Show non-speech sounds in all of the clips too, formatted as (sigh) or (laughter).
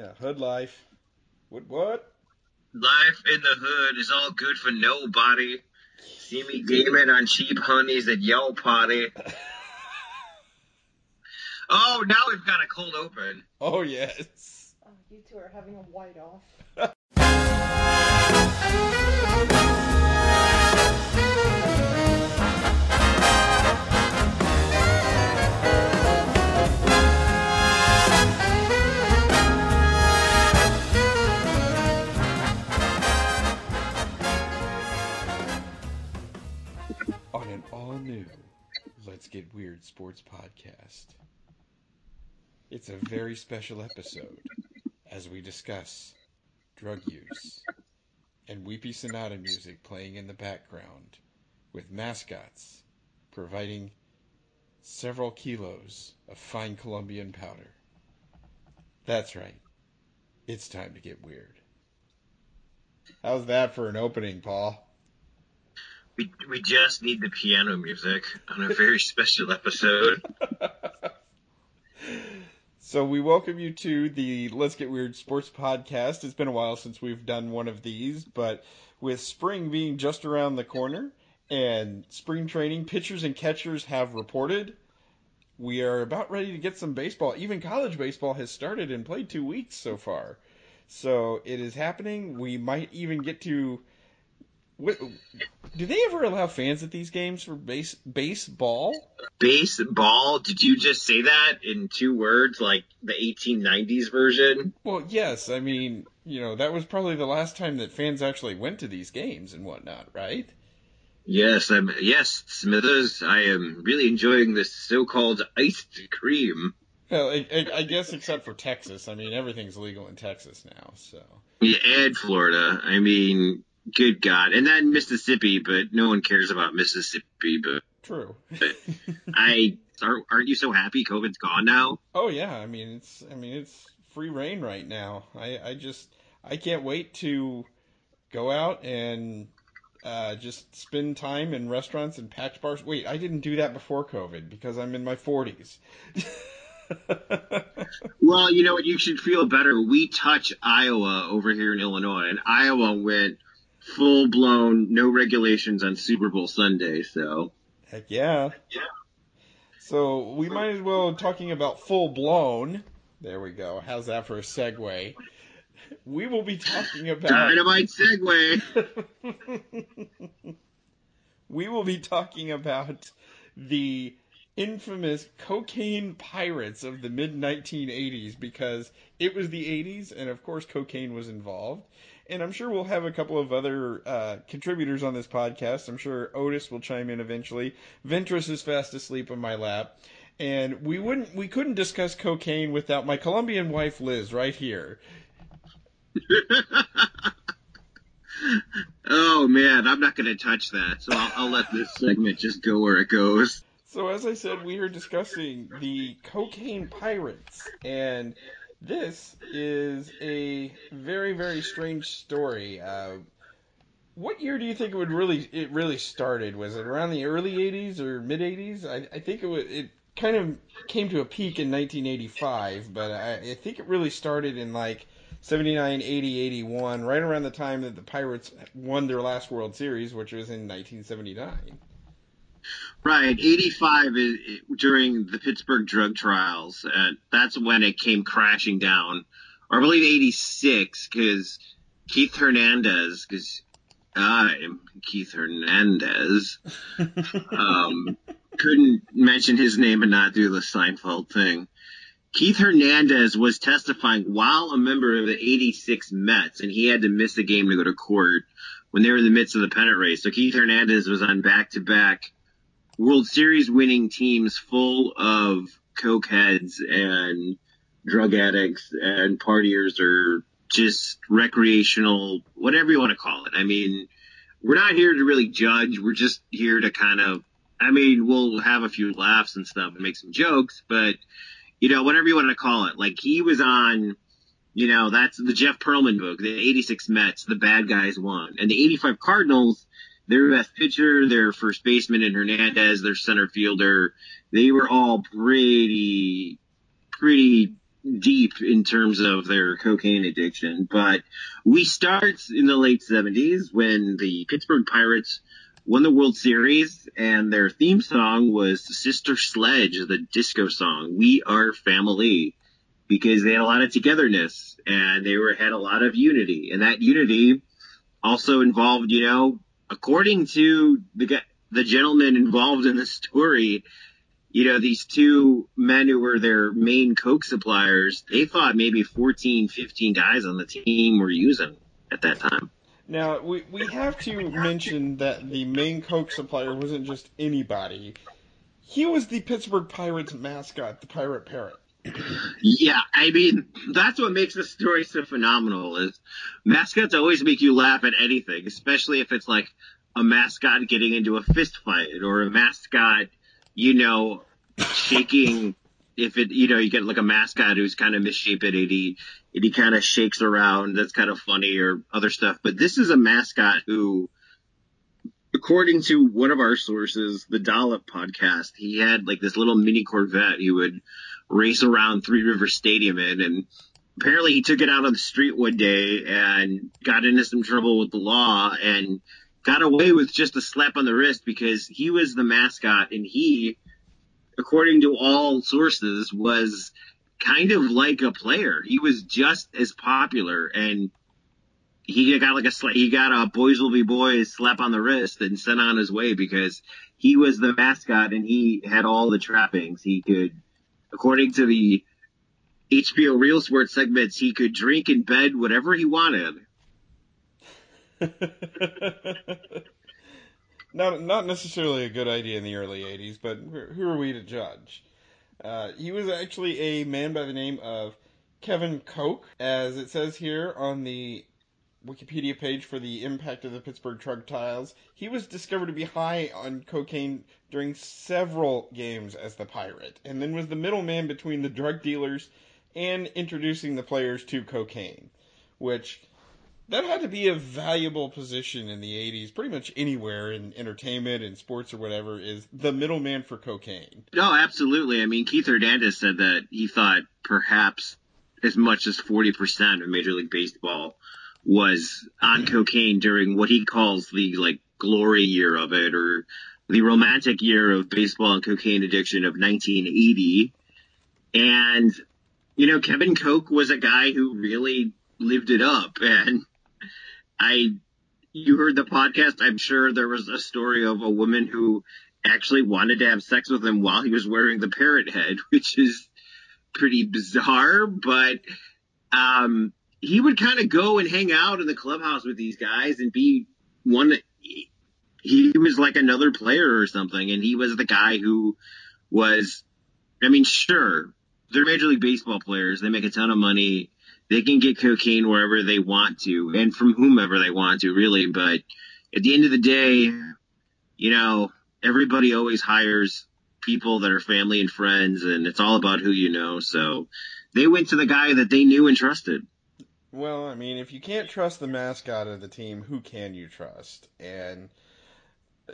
Yeah, hood life. What? What? Life in the hood is all good for nobody. See me gaming on cheap honeys at Yo Party. (laughs) oh, now we've got a cold open. Oh yes. Oh, you two are having a white off. (laughs) all new Let's Get Weird Sports podcast. It's a very special episode as we discuss drug use and Weepy Sonata music playing in the background with mascots providing several kilos of fine Colombian powder. That's right. It's time to get weird. How's that for an opening, Paul? We, we just need the piano music on a very (laughs) special episode. So we welcome you to the Let's Get Weird Sports Podcast. It's been a while since we've done one of these, but with spring being just around the corner and spring training, pitchers and catchers have reported. We are about ready to get some baseball. Even college baseball has started and played two weeks so far. So it is happening. We might even get to. What, do they ever allow fans at these games for base baseball? Baseball? Did you just say that in two words, like the 1890s version? Well, yes. I mean, you know, that was probably the last time that fans actually went to these games and whatnot, right? Yes, I'm. Yes, Smithers. I am really enjoying this so-called iced cream. Well, I, I, I guess except for Texas. I mean, everything's legal in Texas now, so. Yeah, and Florida. I mean, good God, and then Mississippi, but no one cares about Mississippi. But True. (laughs) I aren't, aren't you so happy COVID's gone now? oh yeah, I mean it's I mean it's free rein right now. I I just I can't wait to go out and uh, just spend time in restaurants and packed bars. Wait, I didn't do that before COVID because I'm in my 40s. (laughs) Well, you know what? You should feel better. We touch Iowa over here in Illinois, and Iowa went full blown, no regulations on Super Bowl Sunday. So Heck yeah. Yeah. So we might as well talking about full blown. There we go. How's that for a segue? We will be talking about (laughs) dynamite segue. (laughs) we will be talking about the infamous cocaine pirates of the mid 1980s because it was the 80s and of course cocaine was involved and i'm sure we'll have a couple of other uh, contributors on this podcast i'm sure otis will chime in eventually ventress is fast asleep on my lap and we wouldn't we couldn't discuss cocaine without my colombian wife liz right here (laughs) oh man, I'm not going to touch that. So I'll, I'll let this segment just go where it goes. So as I said, we are discussing the cocaine pirates, and this is a very very strange story. Uh, what year do you think it would really it really started? Was it around the early '80s or mid '80s? I, I think it was, it kind of came to a peak in 1985, but I, I think it really started in like 79, 80, 81, right around the time that the Pirates won their last World Series, which was in 1979. Right, 85 is during the Pittsburgh drug trials. Uh, that's when it came crashing down. Or I believe 86, because Keith Hernandez, because I'm Keith Hernandez, (laughs) um, couldn't mention his name and not do the Seinfeld thing. Keith Hernandez was testifying while a member of the 86 Mets, and he had to miss a game to go to court when they were in the midst of the pennant race. So Keith Hernandez was on back to back World Series winning teams full of coke heads and drug addicts and partiers or just recreational, whatever you want to call it. I mean, we're not here to really judge. We're just here to kind of, I mean, we'll have a few laughs and stuff and make some jokes, but you know, whatever you want to call it. Like he was on, you know, that's the Jeff Pearlman book, the 86 Mets, the bad guys won. And the 85 Cardinals, their best pitcher, their first baseman in Hernandez, their center fielder, they were all pretty, pretty deep in terms of their cocaine addiction. But we start in the late 70s when the Pittsburgh Pirates won the World Series and their theme song was Sister Sledge, the disco song. We are family because they had a lot of togetherness and they were had a lot of unity. And that unity also involved, you know, according to the the gentleman involved in the story, you know, these two men who were their main coke suppliers, they thought maybe 14, 15 guys on the team were using at that time. Now, we, we have to mention that the main coke supplier wasn't just anybody. He was the Pittsburgh Pirates mascot, the Pirate Parrot. Yeah, I mean, that's what makes the story so phenomenal is mascots always make you laugh at anything, especially if it's like a mascot getting into a fist fight or a mascot you know, shaking. if it, you know, you get like a mascot who's kind of misshapen and he, and he kind of shakes around. That's kind of funny or other stuff. But this is a mascot who, according to one of our sources, the Dollop podcast, he had like this little mini Corvette he would race around Three River Stadium in. And apparently he took it out on the street one day and got into some trouble with the law and got away with just a slap on the wrist because he was the mascot and he, according to all sources, was kind of like a player. He was just as popular and he got like a he got a boys will be boys slap on the wrist and sent on his way because he was the mascot and he had all the trappings. He could, according to the HBO Real Sports segments, he could drink in bed whatever he wanted. (laughs) not not necessarily a good idea in the early '80s, but who are we to judge? Uh, he was actually a man by the name of Kevin Koch, as it says here on the Wikipedia page for the impact of the Pittsburgh drug trials. He was discovered to be high on cocaine during several games as the pirate, and then was the middleman between the drug dealers and introducing the players to cocaine, which that had to be a valuable position in the 80s, pretty much anywhere in entertainment and sports or whatever, is the middleman for cocaine. No, absolutely. I mean, Keith Hernandez said that he thought perhaps as much as 40% of Major League Baseball was on cocaine during what he calls the like glory year of it or the romantic year of baseball and cocaine addiction of 1980. And, you know, Kevin Koch was a guy who really lived it up (laughs) and I, you heard the podcast. I'm sure there was a story of a woman who actually wanted to have sex with him while he was wearing the parrot head, (laughs) which is pretty bizarre, but, um, he would kind of go and hang out in the clubhouse with these guys and be one he was like another player or something and he was the guy who was I mean sure they're major league baseball players they make a ton of money they can get cocaine wherever they want to and from whomever they want to, really. But at the end of the day, you know, everybody always hires people that are family and friends, and it's all about who you know. So they went to the guy that they knew and trusted. Well, I mean, if you can't trust the mascot of the team, who can you trust? And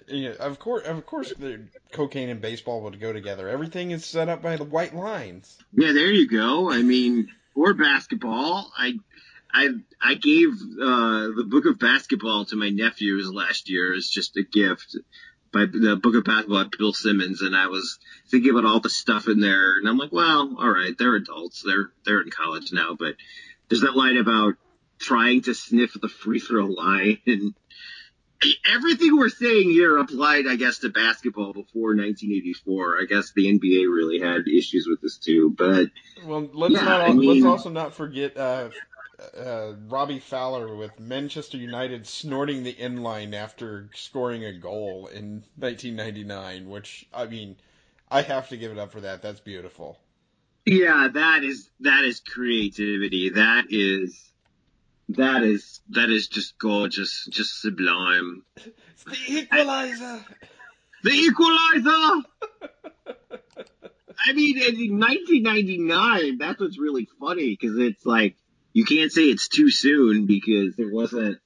you know, of course, of course, cocaine and baseball would go together. Everything is set up by the white lines. Yeah, there you go. I mean, or basketball. I I I gave uh, the book of basketball to my nephews last year as just a gift by the book of basketball by Bill Simmons, and I was thinking about all the stuff in there, and I'm like, well, all right, they're adults, they're they're in college now, but there's that line about trying to sniff the free throw line and (laughs) everything we're saying here applied, I guess, to basketball before 1984. I guess the NBA really had issues with this too, but well, let's yeah, not. I mean, let's also not forget uh, uh, Robbie Fowler with Manchester United snorting the inline after scoring a goal in 1999. Which I mean, I have to give it up for that. That's beautiful. Yeah, that is that is creativity. That is that is that is just gorgeous, just sublime. It's the equalizer. The Equalizer. I mean, in 1999, that's what's really funny because it's like you can't say it's too soon because it wasn't.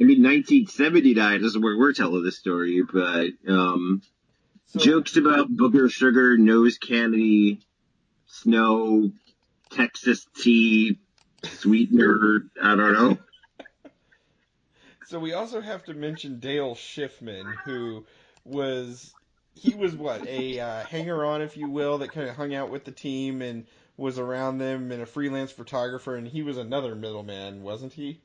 I mean, 1979 is where we're telling the story, but um, So- jokes about booger sugar, nose candy, snow, Texas tea, sweetener. I don't know. So we also have to mention Dale Shiffman, who was he was what a uh, hanger on, if you will, that kind of hung out with the team and was around them, and a freelance photographer, and he was another middleman, wasn't he?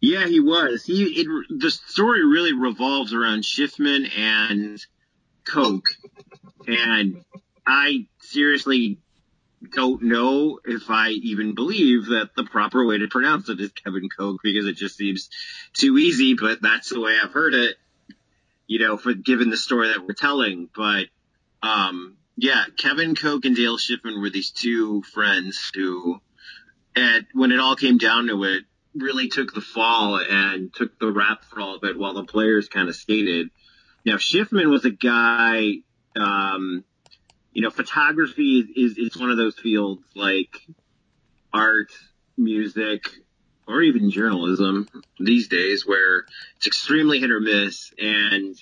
Yeah, he was. He it, the story really revolves around Shiffman and Koch, and I seriously don't know if I even believe that the proper way to pronounce it is Kevin Koch because it just seems too easy. But that's the way I've heard it. You know, for given the story that we're telling, but um, yeah, Kevin Koch and Dale Shiffman were these two friends who, at when it all came down to it, really took the fall and took the rap for all of it while the players kind of skated. Now Shiffman was a guy, um, you know, photography is, is, one of those fields like art, music, or even journalism these days where it's extremely hit or miss. And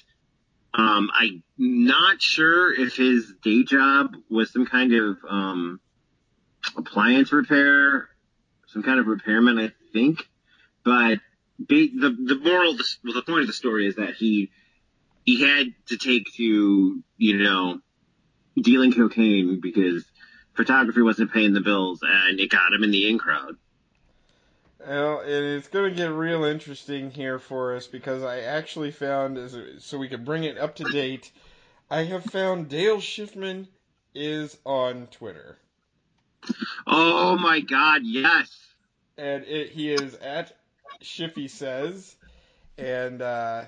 um, I'm not sure if his day job was some kind of um, appliance repair, some kind of repairman, I think. But ba- the the moral, the, well, the point of the story is that he he had to take to you know dealing cocaine because photography wasn't paying the bills, and it got him in the in crowd. Well, and it's going to get real interesting here for us because I actually found, so we can bring it up to date, I have found Dale Shiffman is on Twitter. Oh my God, yes. and it, he is at Shiffy says, and uh,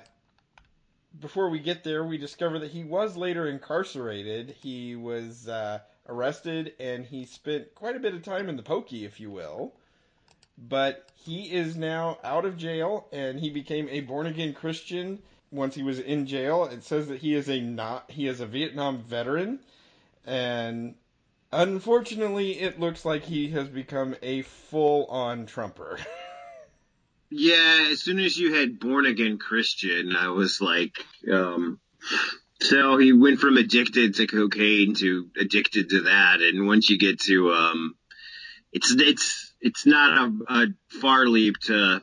before we get there, we discover that he was later incarcerated. He was uh, arrested, and he spent quite a bit of time in the pokey, if you will. But he is now out of jail, and he became a born again Christian once he was in jail. It says that he is a not he is a Vietnam veteran, and Unfortunately, it looks like he has become a full on Trumper. (laughs) Yeah, as soon as you had born again Christian, I was like, um, so he went from addicted to cocaine to addicted to that, and once you get to, um, it's it's it's not a, a far leap to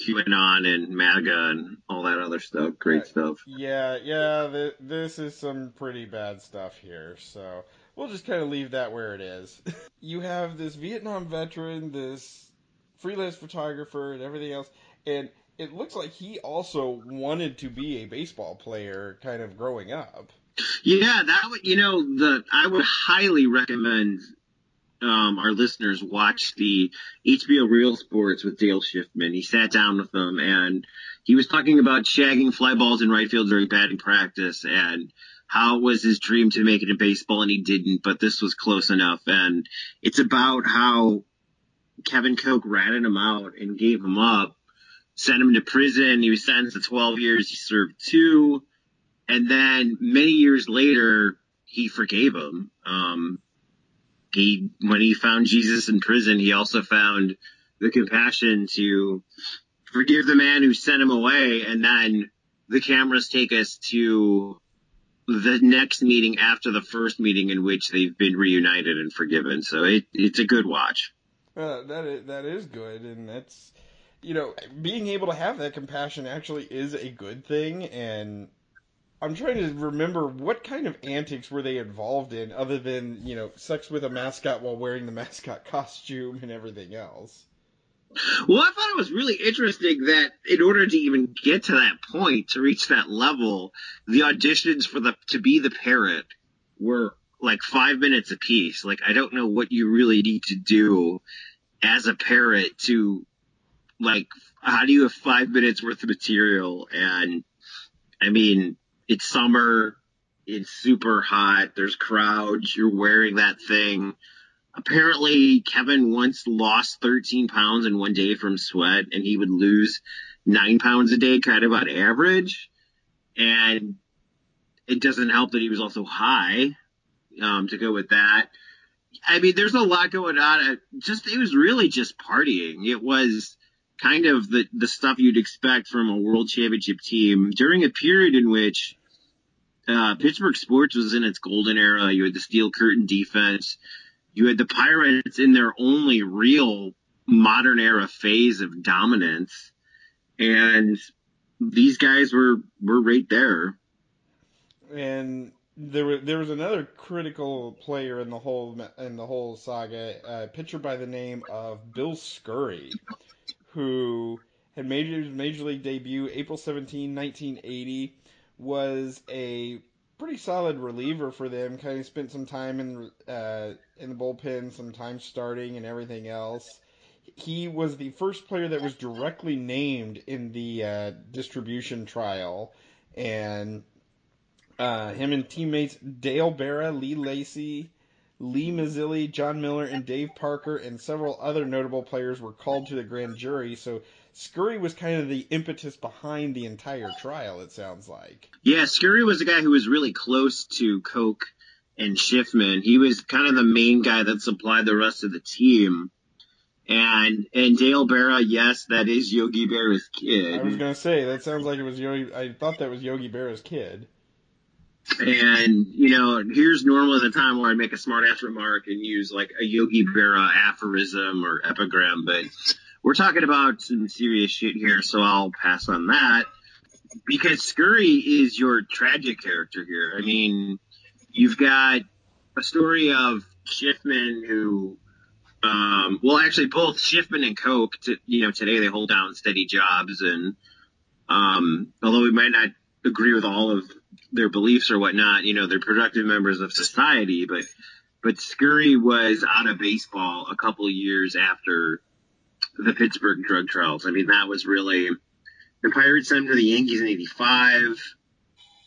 QAnon and MAGA and all that other stuff. Great stuff. yeah, yeah, th- this is some pretty bad stuff here, so we'll just kind of leave that where it is. (laughs) you have this Vietnam veteran, this freelance photographer, and everything else, and it looks like he also wanted to be a baseball player kind of growing up. Yeah, that would you know the I would highly recommend um, our listeners watch the HBO Real Sports with Dale Shiffman. He sat down with them and he was talking about shagging fly balls in right field during batting practice and how it was his dream to make it in baseball and he didn't, but this was close enough. And it's about how Kevin Koch ratted him out and gave him up, sent him to prison. He was sentenced to 12 years. He served two. And then many years later, he forgave him. Um, he, when he found Jesus in prison, he also found the compassion to forgive the man who sent him away. And then the cameras take us to the next meeting after the first meeting in which they've been reunited and forgiven. So it, it's a good watch. Uh, that is, that is good, and that's you know being able to have that compassion actually is a good thing. And I'm trying to remember what kind of antics were they involved in, other than you know sex with a mascot while wearing the (laughs) mascot costume and everything else. Well, I thought it was really interesting that in order to even get to that point, to reach that level, the auditions for the to be the parrot were like five minutes apiece. Like I don't know what you really need to do as a parrot to like how do you have five minutes worth of material and I mean it's summer, It's super hot. There's crowds. You're wearing that thing. Apparently, Kevin once lost 13 pounds in one day from sweat, and he would lose nine pounds a day, kind of on average. And it doesn't help that he was also high um, to go with that. I mean, there's a lot going on. Just it was really just partying. It was kind of the the stuff you'd expect from a world championship team during a period in which uh, Pittsburgh sports was in its golden era. You had the steel curtain defense. You had the Pirates in their only real modern era phase of dominance, and these guys were were right there. And there was there was another critical player in the whole in the whole saga, a pitcher by the name of Bill Scurry, who had made his major league debut April 17, 1980, was a pretty solid reliever for them. Kind of spent some time in uh, in the bullpen, some time starting and everything else. He was the first player that was directly named in the uh, distribution trial, and uh, him and teammates Dale Berra, Lee Lacy, Lee Mazzilli, John Milner, and Dave Parker, and several other notable players were called to the grand jury. So Scurry was kind of the impetus behind the entire trial. It sounds like. Yeah, Scurry was the guy who was really close to Koch and Shiffman. He was kind of the main guy that supplied the rest of the team. And and Dale Berra, yes, that is Yogi Berra's kid. I was gonna say that sounds like it was Yogi. I thought that was Yogi Berra's kid. And, you know, here's normally the time where I make a smart ass remark and use like a Yogi Berra aphorism or epigram, but we're talking about some serious shit here, so I'll pass on that. Because Scurry is your tragic character here. I mean, you've got a story of Shiffman who, um, well, actually both Shiffman and Koch, to, you know, today they hold down steady jobs and, um, although we might not agree with all of their beliefs or whatnot. You know, they're productive members of society, but but Scurry was out of baseball a couple years after the Pittsburgh drug trials. I mean, that was really the Pirates sent him to the Yankees in '85.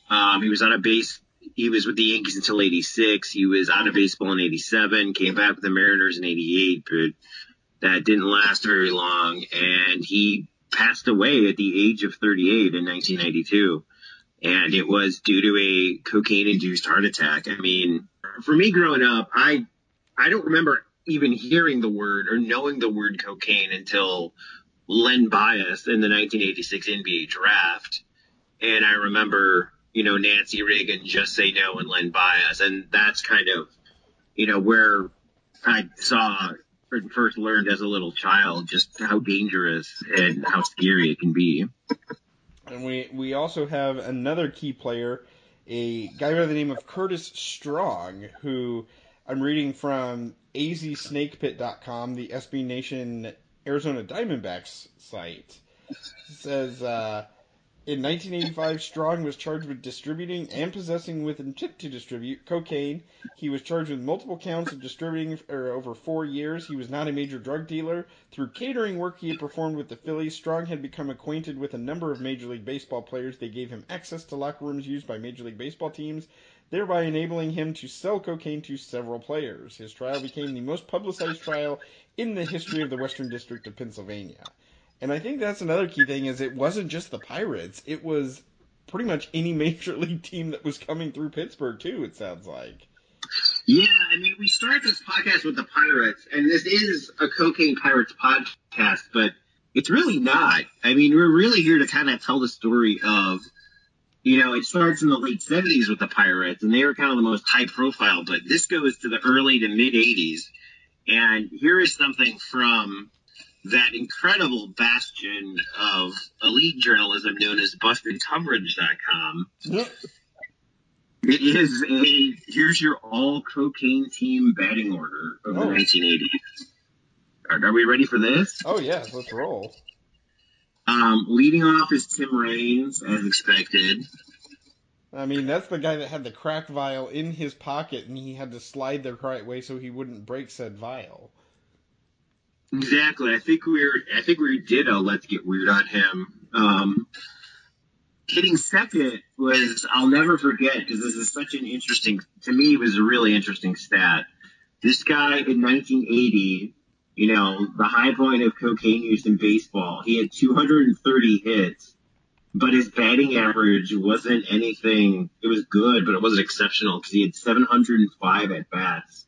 Um, he was out of base. He was with the Yankees until '86. He was out of baseball in '87. Came back with the Mariners in '88, but that didn't last very long, and he passed away at the age of 38 in 1992 and it was due to a cocaine induced heart attack. I mean, for me growing up, I I don't remember even hearing the word or knowing the word cocaine until Len Bias in the 1986 NBA draft. And I remember, you know, Nancy Reagan just say no and Len Bias. And that's kind of, you know, where I saw or first learned as a little child just how dangerous and how scary it can be. And we, we also have another key player, a guy by the name of Curtis Strong, who I'm reading from azsnakepit.com, the SB Nation Arizona Diamondbacks site. It says, uh, in 1985, Strong was charged with distributing and possessing with intent to distribute cocaine. He was charged with multiple counts of distributing for over four years. He was not a major drug dealer. Through catering work he had performed with the Phillies, Strong had become acquainted with a number of Major League Baseball players. They gave him access to locker rooms used by Major League Baseball teams, thereby enabling him to sell cocaine to several players. His trial became the most publicized trial in the history of the Western District of Pennsylvania. And I think that's another key thing is it wasn't just the Pirates. It was pretty much any major (laughs) league team that was coming through Pittsburgh too, it sounds like. Yeah, I mean, we start this podcast with the Pirates, and this is a Cocaine Pirates podcast, but it's really not. I mean, we're really here to kind of tell the story of, you know, it starts in the late 70s with the Pirates, and they were kind of the most high profile, but this goes to the early to mid 80s. And here is something from that incredible bastion of elite journalism known as BustedCoverage.com. Yep. It is a here's your all cocaine team batting order of oh. the 1980s. Are, are, we ready for this? Oh yeah, let's roll. Um, leading off is Tim Raines, as expected. I mean, that's the guy that had the crack vial in his pocket, and he had to slide the right way so he wouldn't break said vial. Exactly. I think we're I think we did a let's get weird on him. Um, hitting second was I'll never forget because this is such an interesting to me it was a really interesting stat. This guy in 1980, you know, the high point of cocaine use in baseball, he had 230 hits, but his batting average wasn't anything. It was good, but it wasn't exceptional because he had 705 at bats.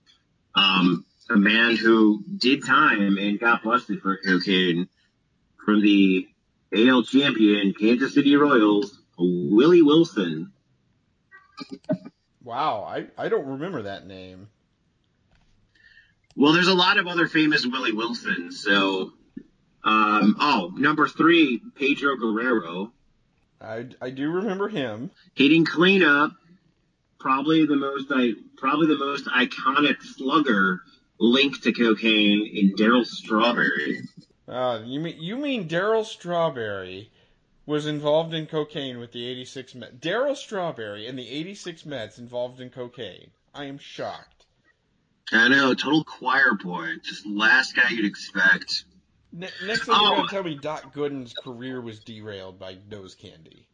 Um, a man who did time and got busted for cocaine from the AL champion Kansas City Royals, Willie Wilson. Wow, I, I don't remember that name. Well, there's a lot of other famous Willie Wilsons. So, um, oh, number three, Pedro Guerrero, I, I do remember him. hitting cleanup. Probably the most, I probably the most iconic slugger linked to cocaine in Darryl Strawberry. Uh, you mean you mean Darryl Strawberry was involved in cocaine with the '86 Mets? Darryl Strawberry and the '86 Mets involved in cocaine. I am shocked. I know, total choir boy, just last guy you'd expect. Ne- next thing Oh. you're gonna tell me, Doc Gooden's career was derailed by nose candy.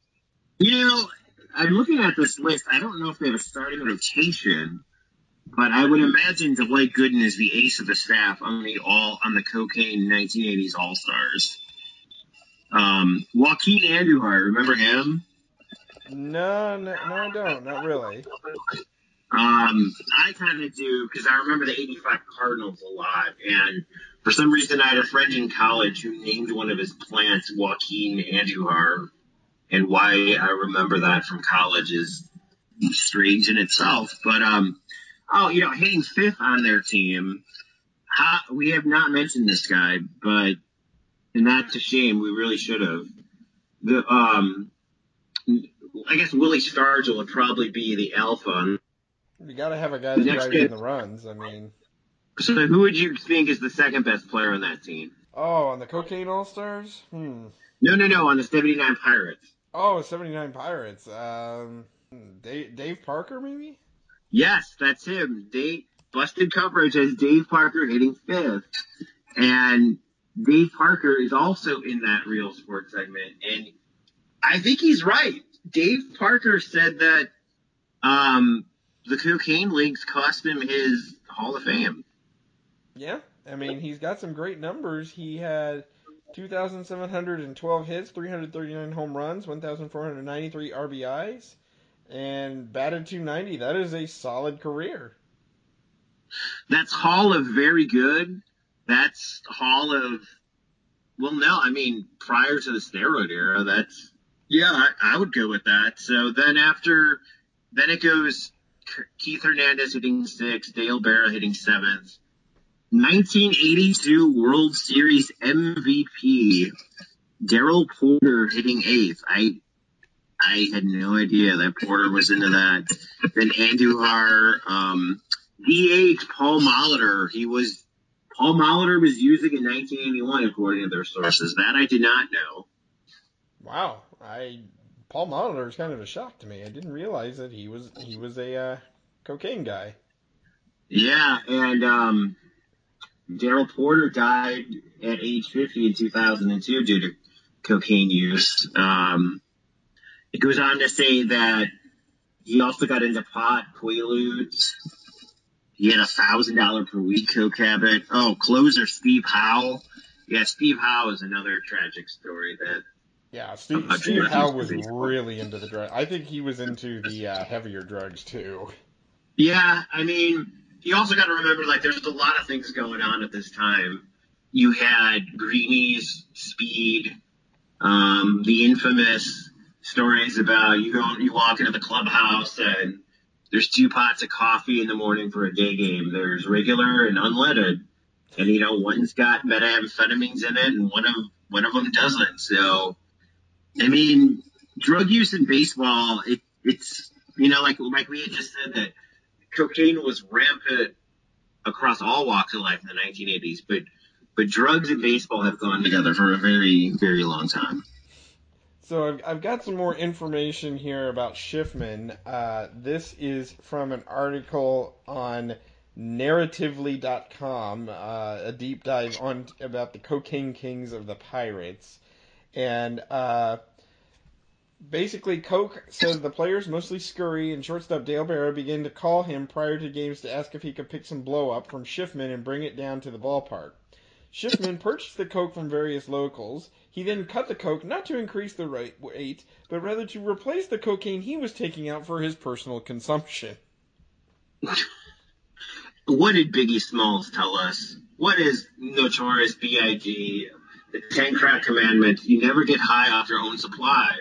You know, I'm looking at this list. I don't know if they have a starting rotation, but I would imagine Dwight Gooden is the ace of the staff on the all on the cocaine 1980s All Stars. Um, Joaquin Andujar, remember him? No, no, no, I don't. Not really. Um, I kind of do because I remember the '85 Cardinals a lot, and for some reason I had a friend in college who named one of his plants Joaquin Andujar, and why I remember that from college is strange in itself. But um, oh, you know, hitting fifth on their team, how, we have not mentioned this guy, but and that's a shame. We really should have. The um, I guess Willie Stargell would probably be the alpha You got to have a guy that Next drives kid. the runs. I mean, So who would you think is the second best player on that team? oh, on the cocaine all stars. Hmm. No, no, no, on the 79 Pirates. Oh, 79 Pirates. Um, Dave, Dave Parker, maybe? Yes, that's him. Dave busted coverage as Dave Parker hitting fifth. And Dave Parker is also in that real sports segment. And I think he's right. Dave Parker said that um, the cocaine links cost him his Hall of Fame. Yeah. I mean, he's got some great numbers. He had 2,712 hits, 339 home runs, 1,493 RBIs, and batted 290. That is a solid career. That's Hall of very good. That's Hall of well, no, I mean prior to the steroid era. That's yeah, I, I would go with that. So then after, then it goes Keith Hernandez hitting sixth, Dale Berra hitting seventh. 1982 World Series MVP Darrell Porter hitting eighth. I I had no idea that Porter was into that. Then Andujar, um, DH Paul Molitor. He was Paul Molitor was using in 1981 according to their sources. That I did not know. Wow. I Paul Molitor is kind of a shock to me. I didn't realize that he was he was a uh, cocaine guy. Yeah, and um, Darrell Porter died at age 50 in 2002 due to cocaine use. Um, it goes on to say that he also got into pot, quaaludes. He had a thousand dollar per week coke habit. Oh, closer Steve Howe. Yeah, Steve Howe is another tragic story that Yeah, Steve, Steve Howe was really into the drug. I think he was into the uh, heavier drugs too. Yeah, I mean, you also got to remember, like, there's a lot of things going on at this time. You had Greenies, Speed, um, the infamous stories about you go, you walk into the clubhouse and there's two pots of coffee in the morning for a day game. There's regular and unleaded, and you know one's got methamphetamines in it, and one of one of them doesn't. So, I mean, drug use in baseball, it, it's you know like like we had just said that cocaine was rampant across all walks of life in the 1980s, but but drugs and baseball have gone together for a very very long time. So I've, I've got some more information here about Shiffman. Uh, this is from an article on narratively.com, uh, a deep dive on about the cocaine kings of the pirates. And uh, basically, Koch says the players, mostly Scurry and shortstop Dale Berra, began to call him prior to games to ask if he could pick some blow up from Shiffman and bring it down to the ballpark. Shiffman purchased the Coke from various locals. He then cut the Coke not to increase the weight, but rather to replace the cocaine he was taking out for his personal consumption. (laughs) What did Biggie Smalls tell us? What is Notorious B.I.G.? The Ten Crack Commandments. You never get high off your own supply.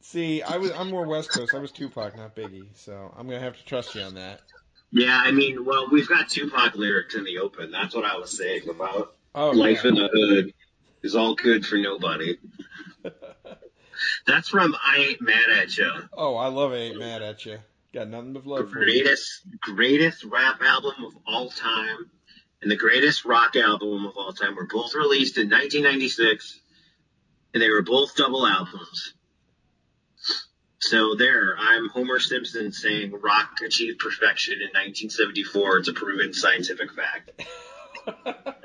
See, I was I'm more West Coast. I was Tupac, not Biggie, so I'm gonna have to trust you on that. Yeah, I mean, well, we've got Tupac lyrics in the open. That's what I was saying about Oh, life yeah. in the hood is all good for nobody. (laughs) That's from I Ain't Mad at You. Oh, I love it. Ain't mad at you. Got nothing but love for you. Greatest, greatest rap album of all time and the greatest rock album of all time were both released in 1996, and they were both double albums. So there, I'm Homer Simpson saying rock achieved perfection in 1974. It's a proven scientific fact. (laughs)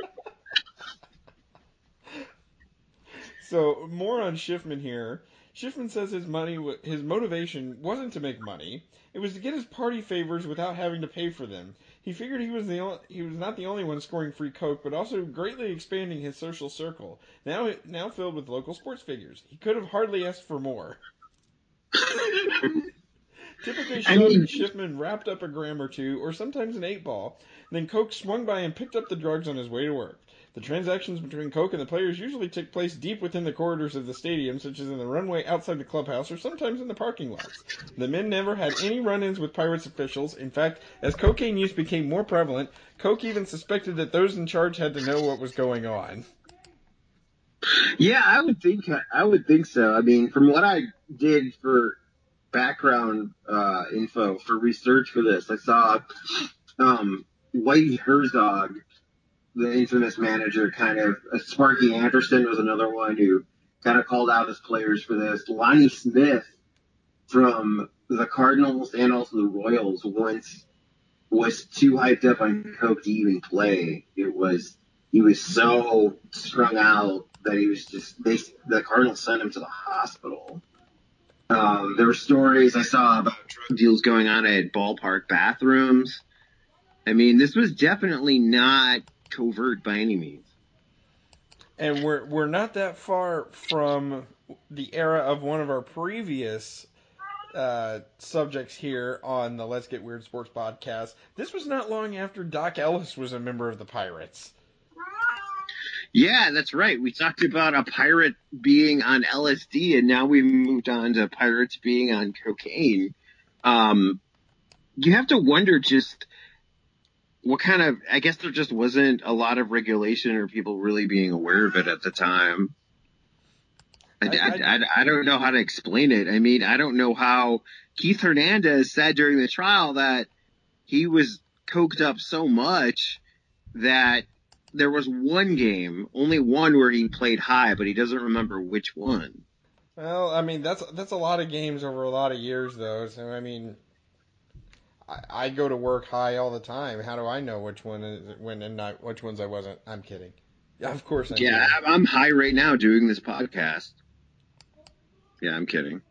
so more on Shiffman here. Shiffman says his money, his motivation wasn't to make money. It was to get his party favors without having to pay for them. He figured he was the only, he was not the only one scoring free coke, but also greatly expanding his social circle. Now now filled with local sports figures. He could have hardly asked for more. (laughs) Typically, I mean- Shiffman wrapped up a gram or two, or sometimes an eight ball. Then Koch swung by and picked up the drugs on his way to work. The transactions between Koch and the players usually took place deep within the corridors of the stadium, such as in the runway outside the clubhouse or sometimes in the parking lots. The men never had any run ins with Pirates officials. In fact, as cocaine use became more prevalent, Koch even suspected that those in charge had to know what was going on. Yeah, I would think I would think so. I mean, from what I did for background uh, info for research for this, I saw um, Whitey Herzog, the infamous manager, kind of uh, Sparky Anderson was another one who kind of called out his players for this. Lonnie Smith from the Cardinals and also the Royals once was too hyped up on coke to even play. It was he was so strung out that he was just they the Cardinals sent him to the hospital. Um, there were stories I saw about drug deals going on at ballpark bathrooms. I mean, this was definitely not covert by any means. And we're we're not that far from the era of one of our previous uh, subjects here on the Let's Get Weird Sports podcast. This was not long after Doc Ellis was a member of the Pirates. Yeah, that's right. We talked about a pirate being on LSD, and now we've moved on to pirates being on cocaine. Um, you have to wonder just what kind of. I guess there just wasn't a lot of regulation or people really being aware of it at the time. I, I- I, I, I don't know how to explain it. I mean, I don't know how Keith Hernandez said during the trial that he was coked up so much that there was one game, only one where he played high, but he doesn't remember which one. Well, I mean that's that's a lot of games over a lot of years, though. So I mean, I, I go to work high all the time. How do I know which one is when and not which ones I wasn't? I'm kidding. Yeah, of course I'm Yeah, I'm- I'm high right now doing this podcast. Yeah, I'm kidding.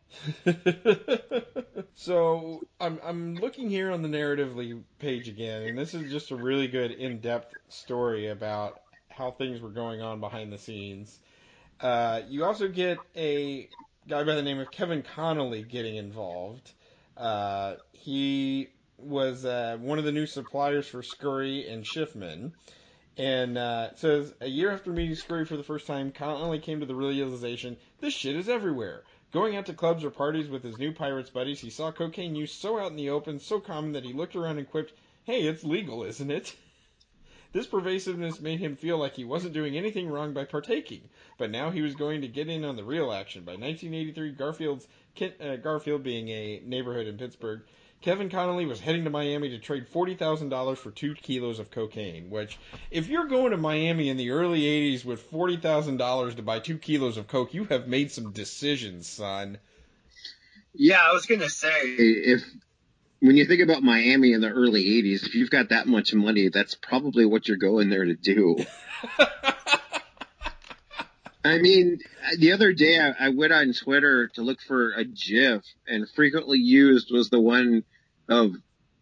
(laughs) so I'm I'm looking here on the narratively page again, and this is just a really good in-depth story about how things were going on behind the scenes. Uh, you also get a guy by the name of Kevin Connolly getting involved. Uh, he was uh, one of the new suppliers for Scurry and Shiffman. And uh, says, a year after meeting Scurry for the first time, Connolly came to the realization this shit is everywhere. Going out to clubs or parties with his new Pirates buddies, he saw cocaine use so out in the open, so common that he looked around and quipped, Hey, it's legal, isn't it? (laughs) This pervasiveness made him feel like he wasn't doing anything wrong by partaking, but now he was going to get in on the real action. By 1983, Garfield's uh, Garfield being a neighborhood in Pittsburgh, Kevin Connolly was heading to Miami to trade forty thousand dollars for two kilos of cocaine. Which, if you're going to Miami in the early '80s with forty thousand dollars to buy two kilos of coke, you have made some decisions, son. Yeah, I was gonna say if when you think about Miami in the early '80s, if you've got that much money, that's probably what you're going there to do. (laughs) I mean, the other day I, I went on Twitter to look for a GIF, and frequently used was the one of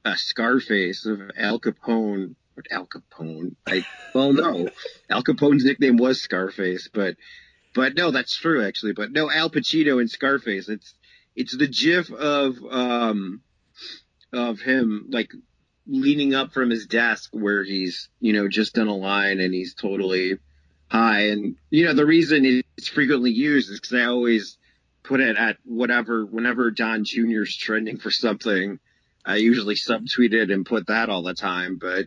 uh, Scarface of Al Capone. What Al Capone? I well no, (laughs) Al Capone's nickname was Scarface, but but no, that's true actually. But no, Al Pacino in Scarface. It's it's the GIF of um of him like leaning up from his desk where he's you know just done a line and he's totally high and you know the reason it's frequently used is because I always put it at whatever whenever Don Jr.'s trending for something. I usually subtweet it and put that all the time, but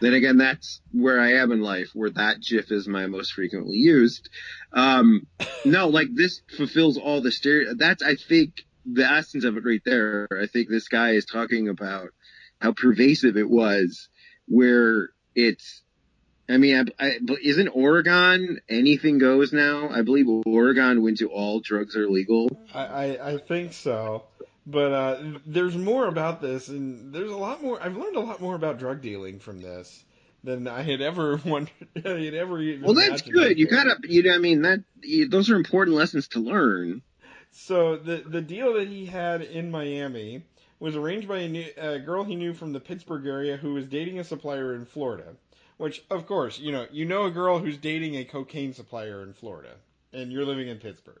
then again, that's where I am in life, where that GIF is my most frequently used. Um, no, like this fulfills all the stereo. That's, I think, the essence of it right there. I think this guy is talking about how pervasive it was, where it's. I mean, I, I, isn't Oregon anything goes now? I believe Oregon went to all drugs are legal. I, I, I think so. But uh, there's more about this, and there's a lot more. I've learned a lot more about drug dealing from this than I had ever (laughs) wondered. I had ever. Well, that's good. You gotta, you know, I mean, that you, those are important lessons to learn. So the the deal that he had in Miami was arranged by a, new, a girl he knew from the Pittsburgh area who was dating a supplier in Florida. Which, of course, you know, you know a girl who's dating a cocaine supplier in Florida, and you're living in Pittsburgh.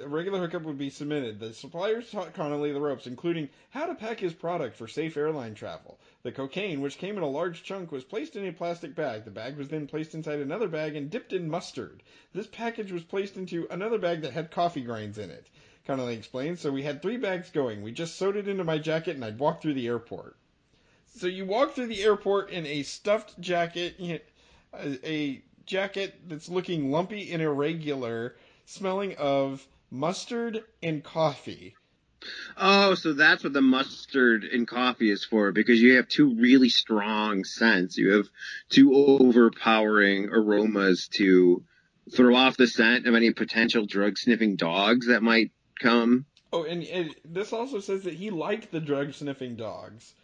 a regular hookup would be submitted. The suppliers taught Connolly the ropes, including how to pack his product for safe airline travel. The cocaine, which came in a large chunk, was placed in a plastic bag. The bag was then placed inside another bag and dipped in mustard. This package was placed into another bag that had coffee grinds in it. Connolly explained, so we had three bags going. We just sewed it into my jacket and I'd walk through the airport. So you walk through the airport in a stuffed jacket, a jacket that's looking lumpy and irregular, smelling of mustard and coffee. Oh, so that's what the mustard and coffee is for, because you have two really strong scents. You have two overpowering aromas to throw off the scent of any potential drug sniffing dogs that might come. Oh, and, and this also says that he liked the drug sniffing dogs.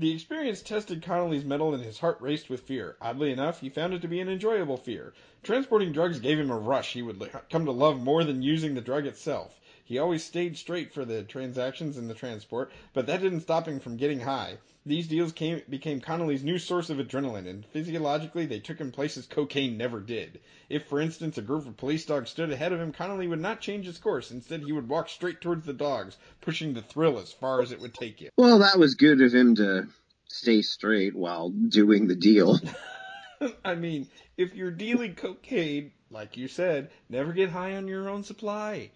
The experience tested Connolly's mettle and his heart raced with fear. Oddly enough, he found it to be an enjoyable fear. Transporting drugs gave him a rush he would come to love more than using the drug itself. He always stayed straight for the transactions and the transport, but that didn't stop him from getting high. These deals came, became Connolly's new source of adrenaline, and physiologically they took him places cocaine never did. If, for instance, a group of police dogs stood ahead of him, Connolly would not change his course. Instead, he would walk straight towards the dogs, pushing the thrill as far as it would take him. Well, that was good of him to stay straight while doing the deal. (laughs) I mean, if you're dealing cocaine, like you said, never get high on your own supply.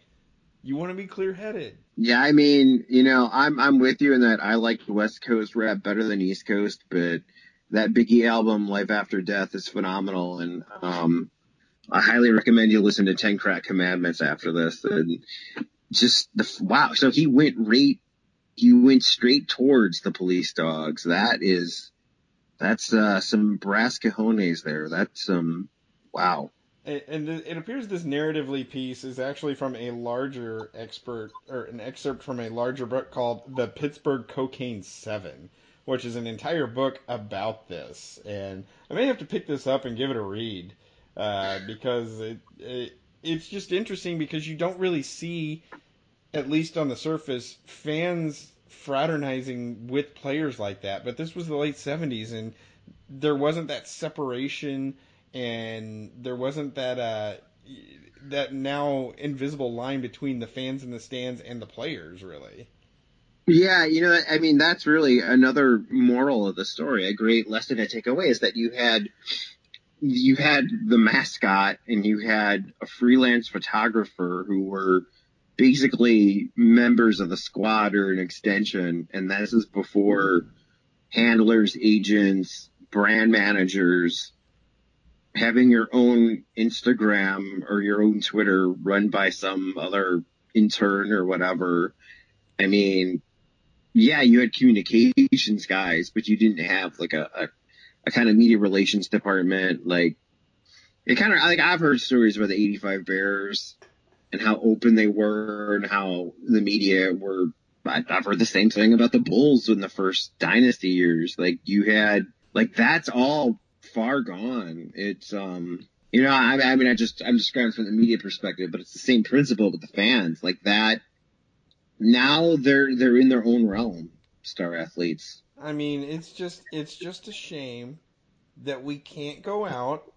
You want to be clear headed. Yeah, I mean, you know, I'm I'm with you in that I like West Coast rap better than East Coast, but that Biggie album, Life After Death, is phenomenal, and um, I highly recommend you listen to Ten Crack Commandments after this. And just the wow, so he went right, he went straight towards the police dogs. That is, that's uh, some brass cojones there. That's some um, wow and it appears this narratively piece is actually from a larger expert or an excerpt from a larger book called The Pittsburgh Cocaine Seven, which is an entire book about this. And I may have to pick this up and give it a read uh, because it, it it's just interesting because you don't really see, at least on the surface, fans fraternizing with players like that. But this was the late 70s, and there wasn't that separation, and there wasn't that uh, that now invisible line between the fans in the stands and the players, really. Yeah, you know, I mean, that's really another moral of the story. A great lesson to take away is that you had you had the mascot and you had a freelance photographer who were basically members of the squad or an extension, and this is before handlers, agents, brand managers, having your own Instagram or your own Twitter run by some other intern or whatever. I mean, yeah, you had communications guys, but you didn't have like a, a, a kind of media relations department. Like it kind of like I've heard stories about the 85 Bears and how open they were and how the media were. I've heard the same thing about the Bulls in the first dynasty years. Like you had like that's all far gone. It's um you know I, I mean I just I'm describing from the media perspective, but it's the same principle with the fans. Like that now they're they're in their own realm, star athletes. I mean, it's just it's just a shame that we can't go out,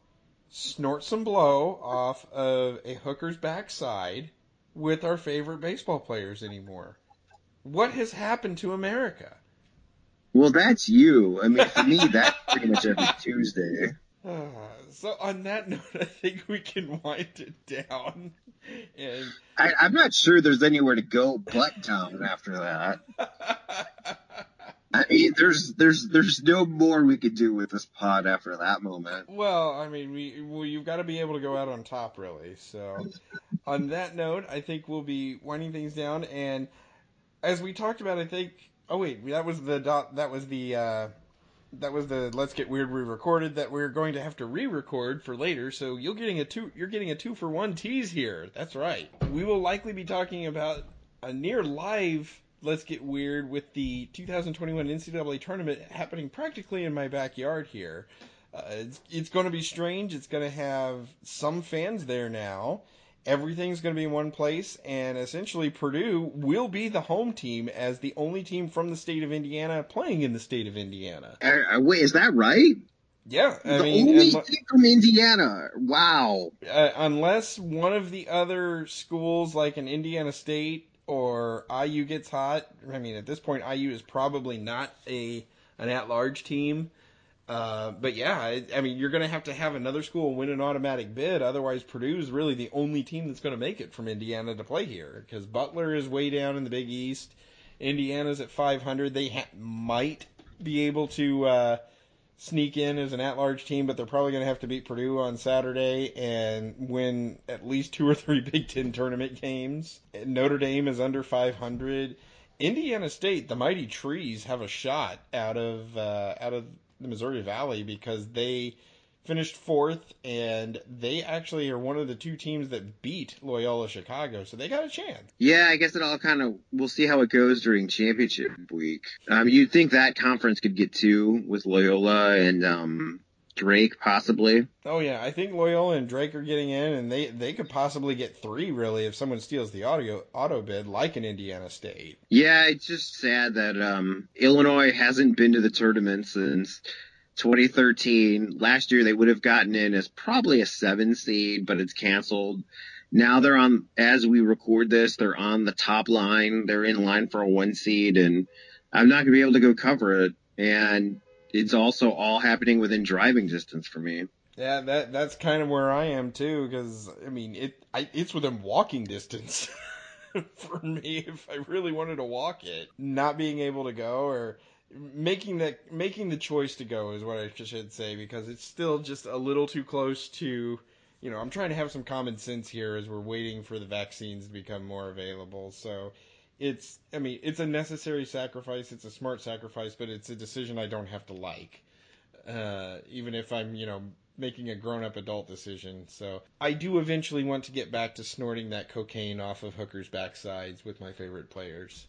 snort some blow off of a hooker's backside with our favorite baseball players anymore. What has happened to America? Well, that's you. I mean, for me, (laughs) that's pretty much every Tuesday. Uh, so on that (laughs) note, I think we can wind it down. And I, I'm not sure there's anywhere to go but down after that. I mean, there's there's there's no more we could do with this pod after that moment. Well, I mean, we well, you've got to be able to go out on top, really. So, on that note, I think we'll be winding things down. And as we talked about, I think. Oh wait, that was the dot. That was the. Uh, that was the let's get weird re-recorded that we're going to have to re-record for later so you're getting a two you're getting a two for one tease here that's right we will likely be talking about a near live let's get weird with the 2021 ncaa tournament happening practically in my backyard here uh, it's, it's going to be strange it's going to have some fans there now everything's going to be in one place, and essentially Purdue will be the home team as the only team from the state of Indiana playing in the state of Indiana. Uh, wait, is that right? Yeah, I the mean, only unle- team from Indiana. Wow. uh, unless one of the other schools, like an Indiana State or IU, gets hot. I mean, at this point, IU is probably not a an at-large team. Uh, but yeah, I, I mean, you're going to have to have another school win an automatic bid. Otherwise, Purdue is really the only team that's going to make it from Indiana to play here because Butler is way down in the Big East. Indiana's at 500. They ha- might be able to uh, sneak in as an at-large team, but they're probably going to have to beat Purdue on Saturday and win at least two or three (laughs) Big Ten tournament games. Notre Dame is under 500. Indiana State, the mighty trees, have a shot out of uh, out of the Missouri Valley because they finished fourth and they actually are one of the two teams that beat Loyola Chicago, so they got a chance. Yeah, I guess it all kind of we'll see how it goes during championship week. Um, you'd think that conference could get two with Loyola and um, Drake possibly. Oh yeah, I think Loyola and Drake are getting in, and they they could possibly get three really if someone steals the auto auto bid like an Indiana State. Yeah, it's just sad that um, Illinois hasn't been to the tournament since 2013. Last year they would have gotten in as probably a seven seed, but it's canceled. Now they're on, as we record this, they're on the top line. They're in line for a one seed, and I'm not going to be able to go cover it. And it's also all happening within driving distance for me. Yeah, that that's kind of where I am too, because I mean it I, it's within walking distance (laughs) for me if I really wanted to walk it. Not being able to go or making that making the choice to go is what I should say because it's still just a little too close to you know I'm trying to have some common sense here as we're waiting for the vaccines to become more available. So it's I mean it's a necessary sacrifice, it's a smart sacrifice, but it's a decision I don't have to like. Uh, even if I'm you know making a grown up adult decision. So I do eventually want to get back to snorting that cocaine off of hookers' backsides with my favorite players.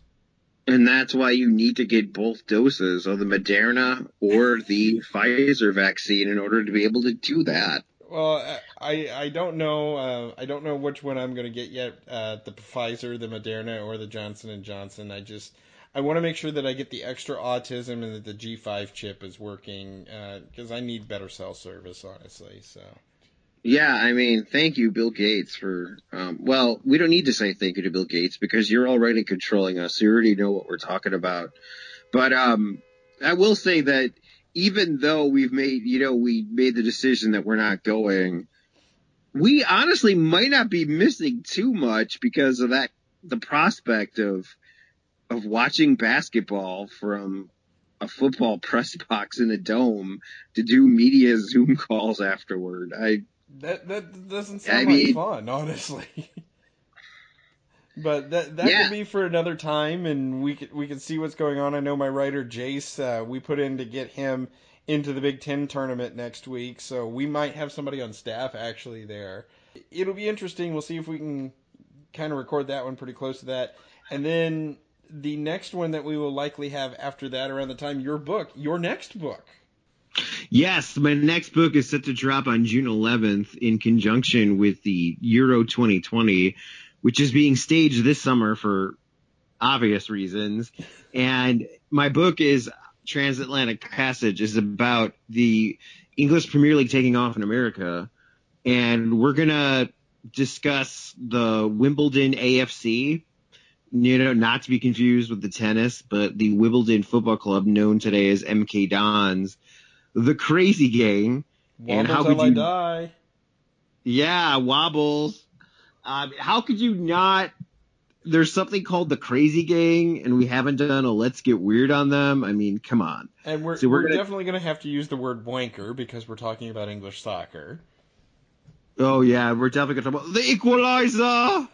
And that's why you need to get both doses of the Moderna or the Pfizer vaccine in order to be able to do that. Well, I I don't know uh, I don't know which one I'm going to get yet. Uh, the Pfizer, the Moderna, or the Johnson and Johnson. I just I want to make sure that I get the extra autism and that the G5 chip is working because uh, I need better cell service, honestly. So. Yeah, I mean, thank you, Bill Gates, for. Um, well, we don't need to say thank you to Bill Gates because you're already controlling us. You already know what we're talking about. But um, I will say that even though we've made, you know, we made the decision that we're not going, we honestly might not be missing too much because of that, the prospect of, of watching basketball from a football (laughs) press box in a dome to do media Zoom calls afterward. I that that doesn't sound I like mean, fun, honestly. (laughs) but that that yeah. could be for another time, and we could we can see what's going on. I know my writer Jace, uh, we put in to get him into the Big Ten tournament next week, so we might have somebody on staff actually there. It'll be interesting. We'll see if we can kind of record that one pretty close to that, and then the next one that we will likely have after that around the time your book, your next book. Yes, my next book is set to drop on June 11th in conjunction with the Euro 2020, which is being staged this summer for obvious reasons. And my book is Transatlantic Passage is about the English Premier League taking off in America. And we're going to discuss the Wimbledon AFC you know, not to be confused with the tennis, but the Wimbledon Football Club, known today as MK Dons, the Crazy Gang, Womble and how could you die? Yeah, Wombles. Um, how could you not? There's something called the Crazy Gang, and we haven't done a Let's Get Weird on them. I mean, come on. And we're, so we're, we're gonna, definitely going to have to use the word wanker because we're talking about English soccer. Oh yeah, we're definitely going to talk about the Equalizer.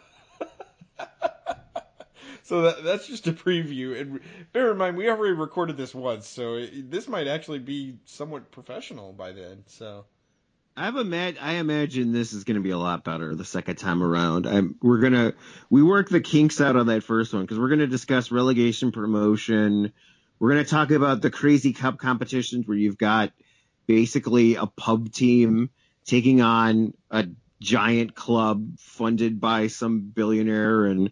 (laughs) so that, that's just a preview. And bear in mind, we already recorded this once, so it, this might actually be somewhat professional by then. So. I have imag- I imagine this is going to be a lot better the second time around. I'm, we're gonna we work the kinks out on that first one because we're going to discuss relegation promotion. We're going to talk about the crazy cup competitions where you've got basically a pub team taking on a giant club funded by some billionaire and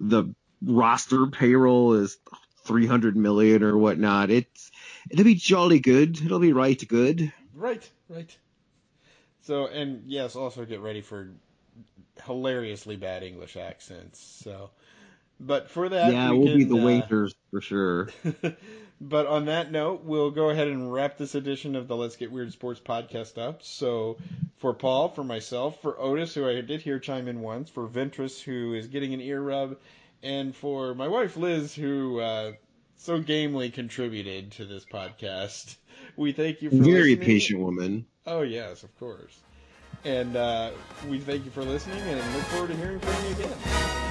the roster payroll is 300 million or whatnot. It's it'll be jolly good. It'll be right good. Right, right. So and yes, also get ready for hilariously bad English accents. So, but for that, yeah, we will be the uh, waiters for sure. (laughs) but on that note, we'll go ahead and wrap this edition of the Let's Get Weird Sports podcast up. So, for Paul, for myself, for Otis, who I did hear chime in once, for Ventress, who is getting an ear rub, and for my wife Liz, who uh, so gamely contributed to this podcast. (laughs) We thank you for very listening. patient woman. Oh yes, of course. And uh, we thank you for listening, and look forward to hearing from you again.